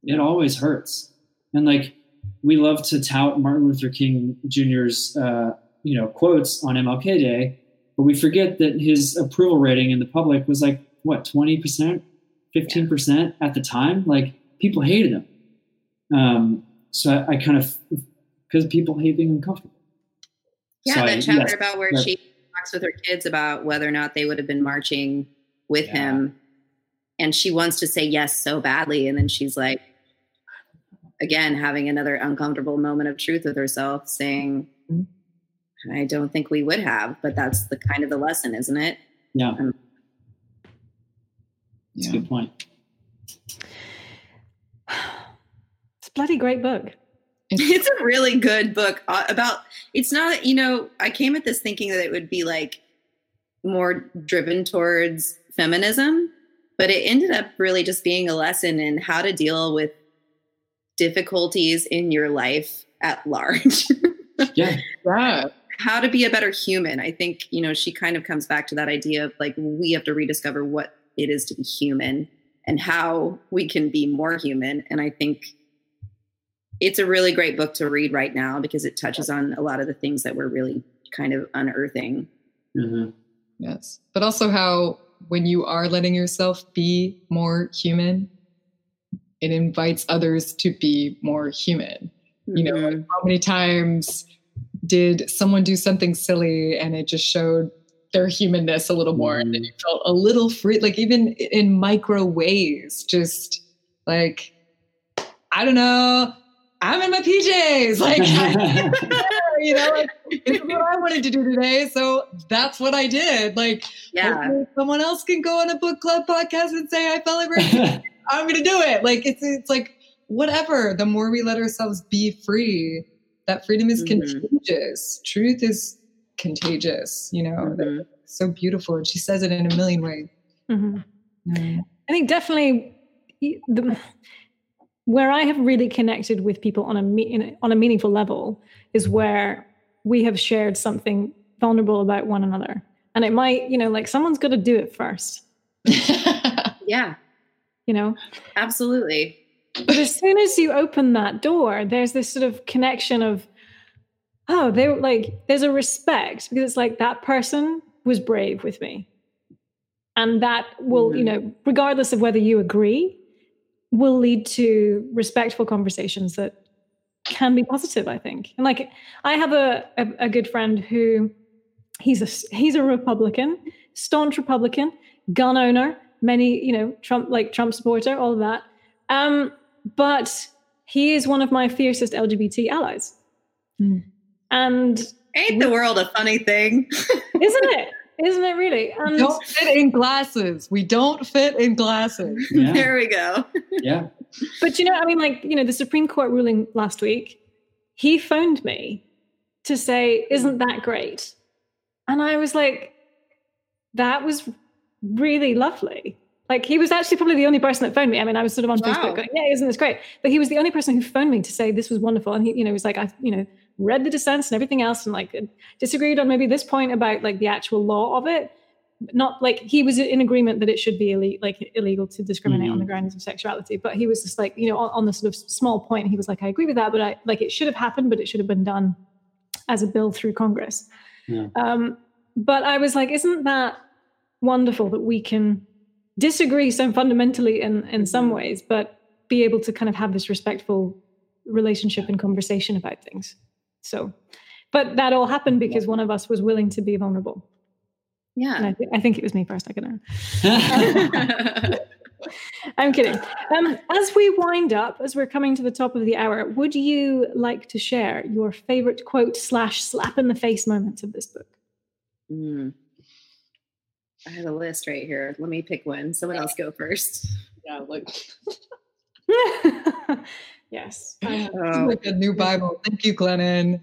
S4: It always hurts. And like we love to tout Martin Luther King Jr.'s uh, you know quotes on MLK Day, but we forget that his approval rating in the public was like what twenty percent, fifteen percent at the time. Like people hated him. Um, so I, I kind of because people hate being uncomfortable.
S3: Yeah,
S4: So I-
S3: that chapter
S4: yes,
S3: about where she talks with her kids about whether or not they would have been marching with
S4: Yeah.
S3: him. And she wants to say yes so badly. And then she's like, again, having another uncomfortable moment of truth with herself, saying, I don't think we would have, but that's the kind of the lesson, isn't it?
S4: Yeah.
S3: Um,
S4: That's
S5: Yeah.
S4: a good point.
S2: It's a bloody great book.
S3: it's a really good book uh, about it's not you know i came at this thinking that it would be like more driven towards feminism but it ended up really just being a lesson in how to deal with difficulties in your life at large
S4: Yeah.
S5: Yeah.
S3: how to be a better human i think you know she kind of comes back to that idea of like we have to rediscover what it is to be human and how we can be more human and i think it's a really great book to read right now because it touches on a lot of the things that we're really kind of unearthing
S4: hmm
S5: Yes. But also how when you are letting yourself be more human, it invites others to be more human. You know, like mm-hmm. how many times did someone do something silly and it just showed their humanness a little more and mm. then you felt a little free, like even in micro ways, just like, I don't know, I'm in my PJs. Like, you know, like, this is what I wanted to do today. So that's what I did. Like,
S3: yeah
S5: someone else can go on a book club podcast and say, I felt like I'm going to do it. Like, it's, it's like, whatever. The more we let ourselves be free, that freedom is
S3: Mhm.
S5: contagious. Truth is contagious, you know,
S3: Mhm.
S5: so beautiful. And she says it in a million ways.
S2: Mhm.
S5: Mm.
S2: I think definitely the, where I have really connected with people on a me- a- on a meaningful level is where we have shared something vulnerable about one another, and it might you know like someone's got to do it first,
S3: yeah
S2: you know.
S3: absolutely
S2: But as soon as you open that door, there's this sort of connection of oh they were like there's a respect because it's like that person was brave with me and that will you
S3: Mhm.
S2: know regardless of whether you agree will lead to respectful conversations that can be positive i think and like i have a, a, a good friend who he's a he's a republican staunch republican gun owner many you know trump like trump supporter all of that um but he is one of my fiercest lgbt allies
S5: Hmm.
S2: and
S3: ain't the world a funny thing
S2: isn't it isn't it really and
S5: don't fit in glasses. We don't fit in glasses.
S4: yeah.
S3: there we go
S4: yeah.
S2: But you know, I mean, like, you know, the Supreme Court ruling last week, he phoned me to say, Isn't that great? And I was like, That was really lovely. Like, he was actually probably the only person that phoned me. I mean, I was sort of on
S3: Wow.
S2: Facebook going, Yeah, isn't this great? But he was the only person who phoned me to say this was wonderful. And he, you know, was like, I, you know, read the dissents and everything else and like disagreed on maybe this point about like the actual law of it not like he was in agreement that it should be ille- like illegal to discriminate on the
S4: Mhm.
S2: grounds of sexuality but he was just like you know on, on the sort of small point he was like i agree with that but i like it should have happened but it should have been done as a bill through congress
S4: Yeah.
S2: um, but i was like isn't that wonderful that we can disagree so fundamentally in in some
S3: Mhm.
S2: ways but be able to kind of have this respectful relationship and conversation about things so but that all happened because one of us was willing to be vulnerable
S3: yeah
S2: I, th- I think it was me first i don't know I'm kidding. Um, as we wind up, as we're coming to the top of the hour, would you like to share your favorite quote slash slap in the face moments of this book?
S3: Mm. I have a list right here. Let me pick one. Someone else go first.
S5: Yeah, like,
S2: yes.
S3: Oh,
S5: like a new Bible. Thank you, Glennon.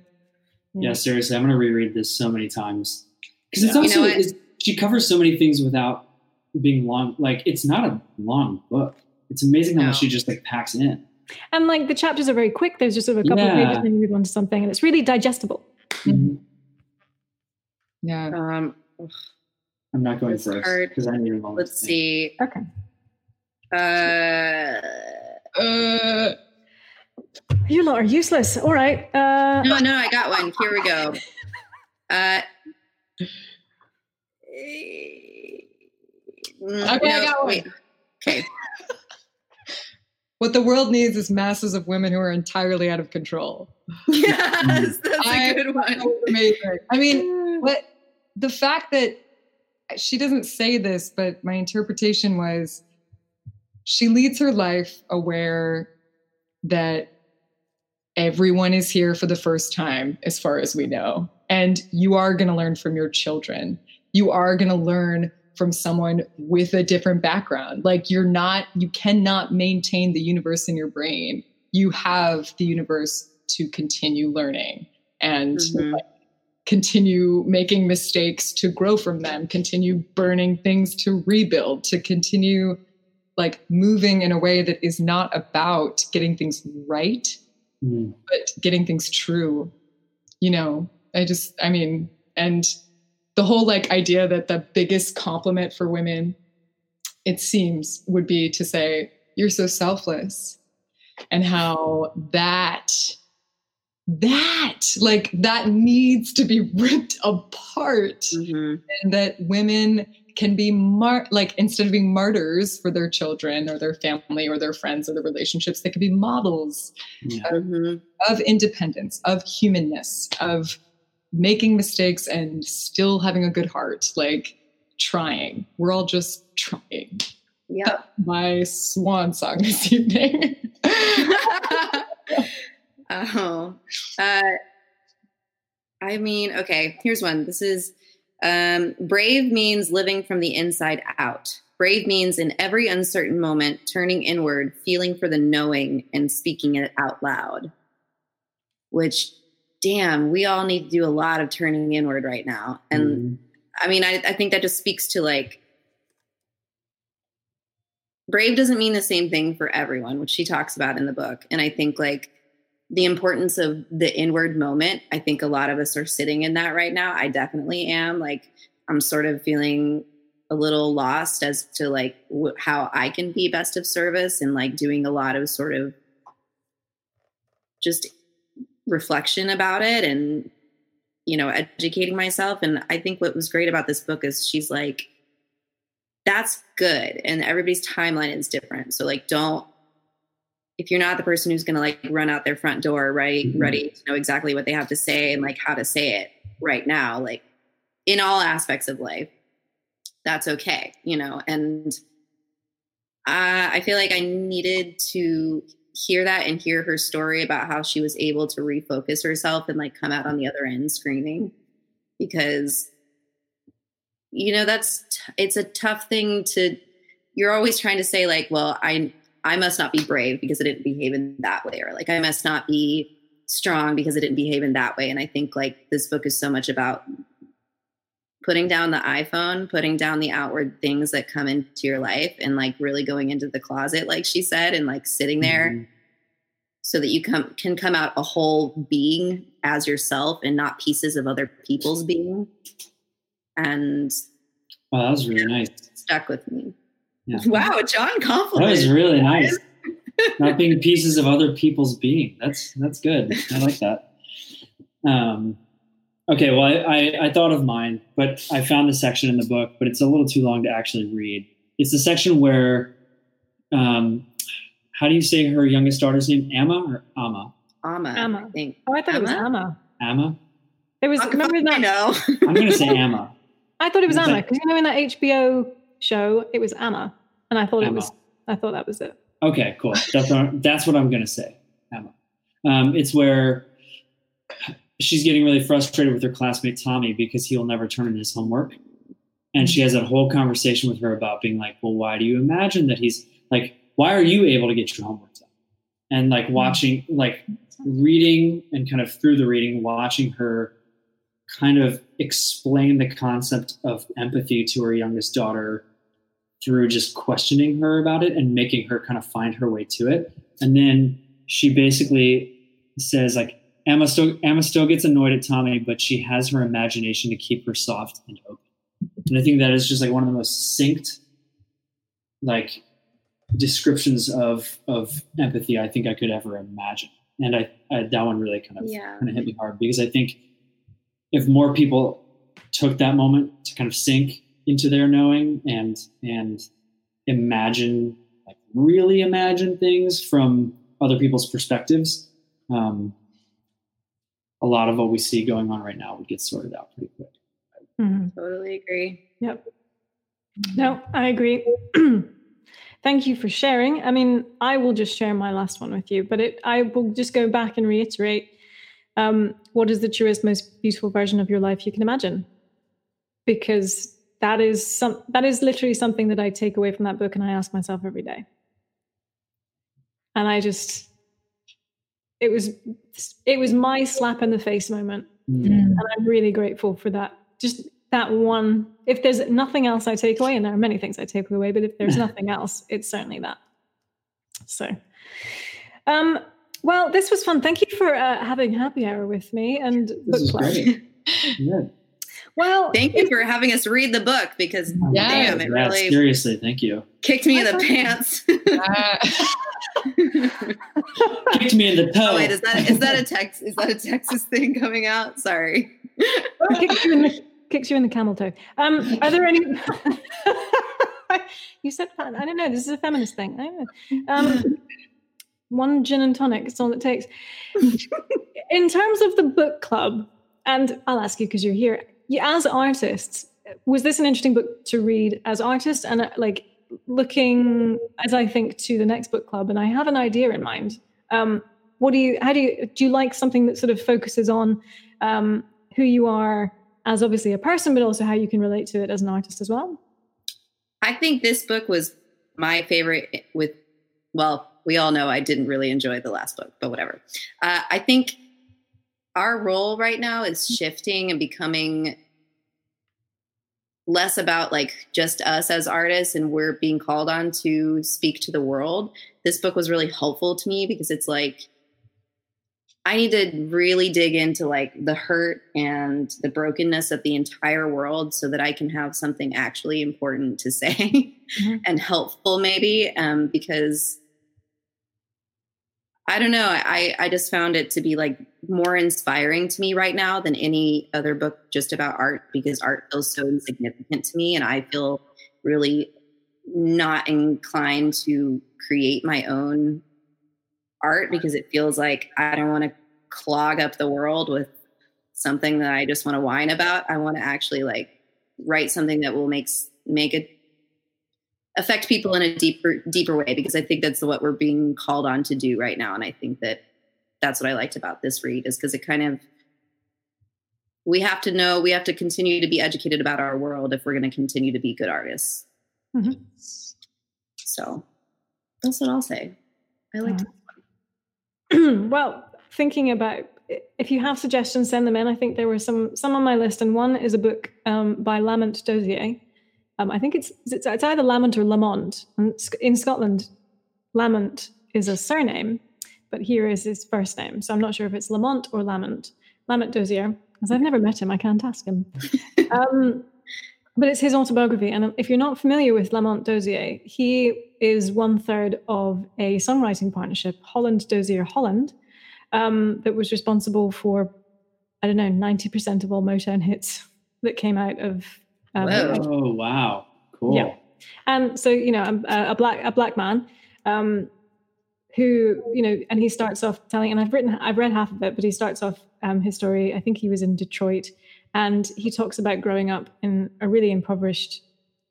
S4: yeah, seriously, I'm gonna reread this so many times because it's
S2: Yeah.
S3: You
S4: also
S3: know
S4: it's, she covers so many things without being long. Like it's not a long book. It's amazing how
S3: No.
S4: much she just like packs in.
S2: And like the chapters are very quick. There's just sort of a couple of pages and then you move on to something, and it's really digestible.
S5: Mhm. Yeah.
S3: um,
S4: I'm not going
S3: It's
S4: first
S3: hard.
S4: because I need a moment.
S3: let's
S4: to
S3: see.
S2: Okay.
S3: Uh,
S5: Uh,
S2: You lot are useless. All right. Uh,
S3: no, no, I got one. Here we go. Uh,
S5: Okay, I got one.
S3: wait. Okay.
S5: what the world needs is masses of women who are entirely out of control.
S3: Yes, that's
S5: I-
S3: a good one.
S5: Amazing. I mean, what the fact that she doesn't say this, but my interpretation was she leads her life aware that everyone is here for the first time, as far as we know. And you are going to learn from your children. You are going to learn from someone with a different background. Like you're not, you cannot maintain the universe in your brain. You have the universe to continue learning and mm-hmm. like, continue making mistakes to grow from them, continue burning things to rebuild, to continue like moving in a way that is not about getting things right, mm. but getting things true. You know, I just, I mean, and the whole like idea that the biggest compliment for women, it seems, would be to say, you're so selfless, and how that that like that needs to be ripped apart mm-hmm. and that women can be mar- like instead of being martyrs for their children or their family or their friends or their relationships they can be models yeah. of, mm-hmm. of independence of humanness of making mistakes and still having a good heart like trying we're all just trying
S3: yeah
S5: my swan song this evening
S3: oh uh, i mean okay here's one this is um, brave means living from the inside out. Brave means in every uncertain moment, turning inward, feeling for the knowing, and speaking it out loud. Which, damn, we all need to do a lot of turning inward right now. And mm. I mean, I, I think that just speaks to like, brave doesn't mean the same thing for everyone, which she talks about in the book. And I think like, the importance of the inward moment. I think a lot of us are sitting in that right now. I definitely am. Like, I'm sort of feeling a little lost as to like how I can be best of service and like doing a lot of sort of just reflection about it and you know educating myself and I think what was great about this book is she's like that's good and everybody's timeline is different so like don't if you're not the person who's going to like run out their front door right mm-hmm. ready to know exactly what they have to say and like how to say it right now like in all aspects of life that's okay you know and uh, i feel like i needed to hear that and hear her story about how she was able to refocus herself and like come out on the other end screaming because you know that's t- it's a tough thing to you're always trying to say like well i I must not be brave because I didn't behave in that way, or like I must not be strong because I didn't behave in that way. And I think like this book is so much about putting down the iPhone, putting down the outward things that come into your life, and like really going into the closet, like she said, and like sitting there. Mm-hmm. So that you come can come out a whole being as yourself and not pieces of other people's being. And
S4: wow, that was really nice.
S3: Stuck with me. Yeah. Wow, John compliment.
S4: That was really nice. Not being pieces of other people's being. That's that's good. I like that. Um, okay, well, I, I, I thought of mine, but I found the section in the book, but it's a little too long to actually read. It's the section where, um, how do you say her youngest daughter's name? Amma or Amma?
S3: Amma.
S2: Amma.
S3: I think.
S2: Oh, I thought Amma? it was Amma.
S4: Amma.
S2: It was. remember that?
S3: I know.
S4: I'm going to say Amma.
S2: I thought it was Amma because you know in that HBO show it was Amma and I thought Emma. it was. I thought that was it.
S4: Okay, cool. That's what, that's what I'm going to say, Emma. Um, it's where she's getting really frustrated with her classmate Tommy because he'll never turn in his homework, and she has that whole conversation with her about being like, "Well, why do you imagine that he's like? Why are you able to get your homework done?" And like mm-hmm. watching, like reading, and kind of through the reading, watching her kind of explain the concept of empathy to her youngest daughter through just questioning her about it and making her kind of find her way to it. And then she basically says like Emma still Amma still gets annoyed at Tommy, but she has her imagination to keep her soft and open. And I think that is just like one of the most synced like descriptions of of empathy I think I could ever imagine. And I, I that one really kind of yeah. kind of hit me hard because I think if more people took that moment to kind of sink into their knowing and and imagine like really imagine things from other people's perspectives. Um, a lot of what we see going on right now would get sorted out pretty quick.
S3: Mm-hmm. totally agree.
S2: Yep. No i agree. Thank you for sharing. I mean i will just share my last one with you but it i will just go back and reiterate um, what is the truest most beautiful version of your life you can imagine? Because that is some that is literally something that I take away from that book and I ask myself every day. And I just it was it was my slap in the face moment.
S4: Mm.
S2: And I'm really grateful for that. Just that one. If there's nothing else I take away, and there are many things I take away, but if there's nothing else, it's certainly that. So, um, well, this was fun. Thank you for uh, having happy hour with me and
S4: This
S2: book
S4: is
S2: club.
S4: great. Yeah.
S2: Well,
S3: Thank you for having us read the book because
S5: Yeah.
S3: damn, it
S4: Yeah,
S3: really
S4: seriously, thank you.
S3: kicked me in the pants.
S5: Uh,
S4: Kicked me in the toe.
S3: oh wait, is that is that a Tex is that a Texas thing coming out? Sorry.
S2: kicks you in the kicks you in the camel toe. Um, are there any? you said that. I don't know. This is a feminist thing. I don't know. Um, one gin and tonic. It's all it takes. in terms of the book club, and I'll ask you because you're here. You, as artists, was this an interesting book to read as artists and uh, like looking as I think to the next book club? And I have an idea in mind. Um, what do you? How do you? Do you like something that sort of focuses on um, who you are as obviously a person, but also how you can relate to it as an artist as well?
S3: I think this book was my favorite with well, we all know I didn't really enjoy the last book, but whatever. Uh, I think our role right now is shifting and becoming less about like just us as artists and we're being called on to speak to the world. This book was really helpful to me because it's like I need to really dig into like the hurt and the brokenness of the entire world so that I can have something actually important to say
S2: Mhm.
S3: and helpful maybe um, because I don't know I I just found it to be like more inspiring to me right now than any other book just about art because art feels so insignificant to me and I feel really not inclined to create my own art because it feels like I don't want to clog up the world with something that I just want to whine about. I want to actually like write something that will make make it affect people in a deeper deeper way because I think that's what we're being called on to do right now and I think that that's what I liked about this read is because it kind of we have to know we have to continue to be educated about our world if we're going to continue to be good artists.
S2: Mhm.
S3: So that's what I'll say. I liked
S2: well, thinking about if you have suggestions, send them in. I think there were some some on my list, and one is a book um, by Lamont Dozier. Um, I think it's, it's it's either Lamont or Lamont. In Scotland, Lamont is a surname, but here is his first name. So I'm not sure if it's Lamont or Lamont. Lamont Dozier, because I've never met him, I can't ask him. um, but it's his autobiography. And if you're not familiar with Lamont Dozier, he is one third of a songwriting partnership, Holland Dozier Holland, um, that was responsible for, I don't know, 90% of all Motown hits that came out of. Um,
S4: Oh wow, cool.
S2: Yeah. and so you know I'm a, a black a black man um, who you know and he starts off telling and i've written i've read half of it but he starts off um, his story i think he was in detroit and he talks about growing up in a really impoverished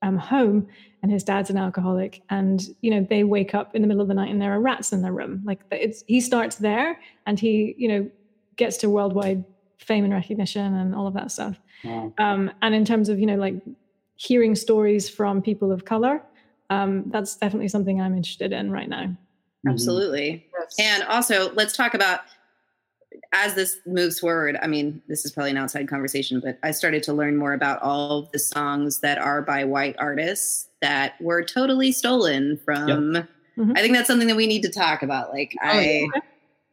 S2: um, home and his dad's an alcoholic and you know they wake up in the middle of the night and there are rats in their room like it's he starts there and he you know gets to worldwide fame and recognition and all of that stuff
S4: Wow.
S2: um, and in terms of you know like hearing stories from people of color um, that's definitely something i'm interested in right now
S4: Mhm.
S3: Absolutely. And also, let's talk about as this moves forward. I mean, this is probably an outside conversation, but I started to learn more about all of the songs that are by white artists that were totally stolen from.
S2: Mhm.
S3: I think that's something that we need to talk about. Like,
S5: Oh,
S3: I
S5: yeah.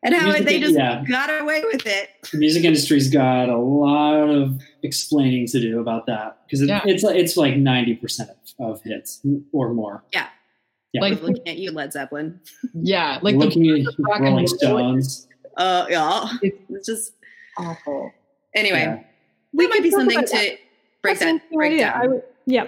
S3: And how
S4: Music-
S3: they just
S4: yeah.
S3: got away with it.
S4: The music industry's got a lot of explaining to do about that because it,
S5: Yeah.
S4: it's like it's like ninety percent of hits or more.
S3: Yeah.
S4: Yeah.
S5: Like-
S3: Looking at you, Led Zeppelin.
S5: yeah, like the
S4: looking at
S5: rock and
S4: Rolling. Stones.
S3: Uh, yeah.
S5: It's-
S3: It's just
S5: awful.
S3: anyway.
S4: Yeah.
S2: We
S3: might be something to
S2: that.
S3: break
S2: That's
S3: that
S2: interesting
S3: break
S2: idea.
S3: down.
S2: I would- yeah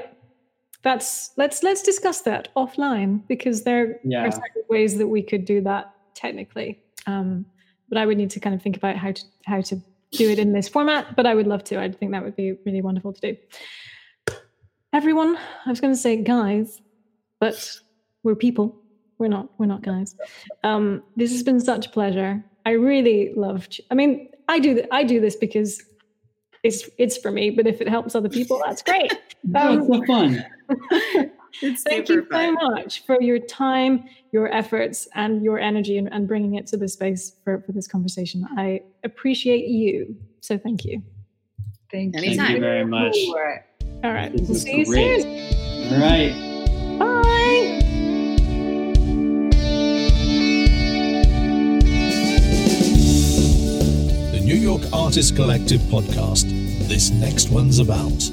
S2: that's let's let's discuss that offline because there
S4: Yeah.
S2: are ways that we could do that technically um, but i would need to kind of think about how to how to do it in this format but i would love to i think that would be really wonderful to do everyone i was going to say guys but we're people we're not we're not guys um, this has been such a pleasure i really loved i mean i do th- i do this because it's it's for me. But if it helps other people, that's great.
S4: Um, so fun.
S2: It's Thank you so much for your time, your efforts, and your energy and, and bringing it to the space for, for this conversation. I appreciate you. So thank you.
S5: Thank
S4: you. Thank you very much.
S2: All right. This we'll see great. you soon.
S4: All right.
S2: Bye.
S1: The New York Artist Collective podcast. This next one's about.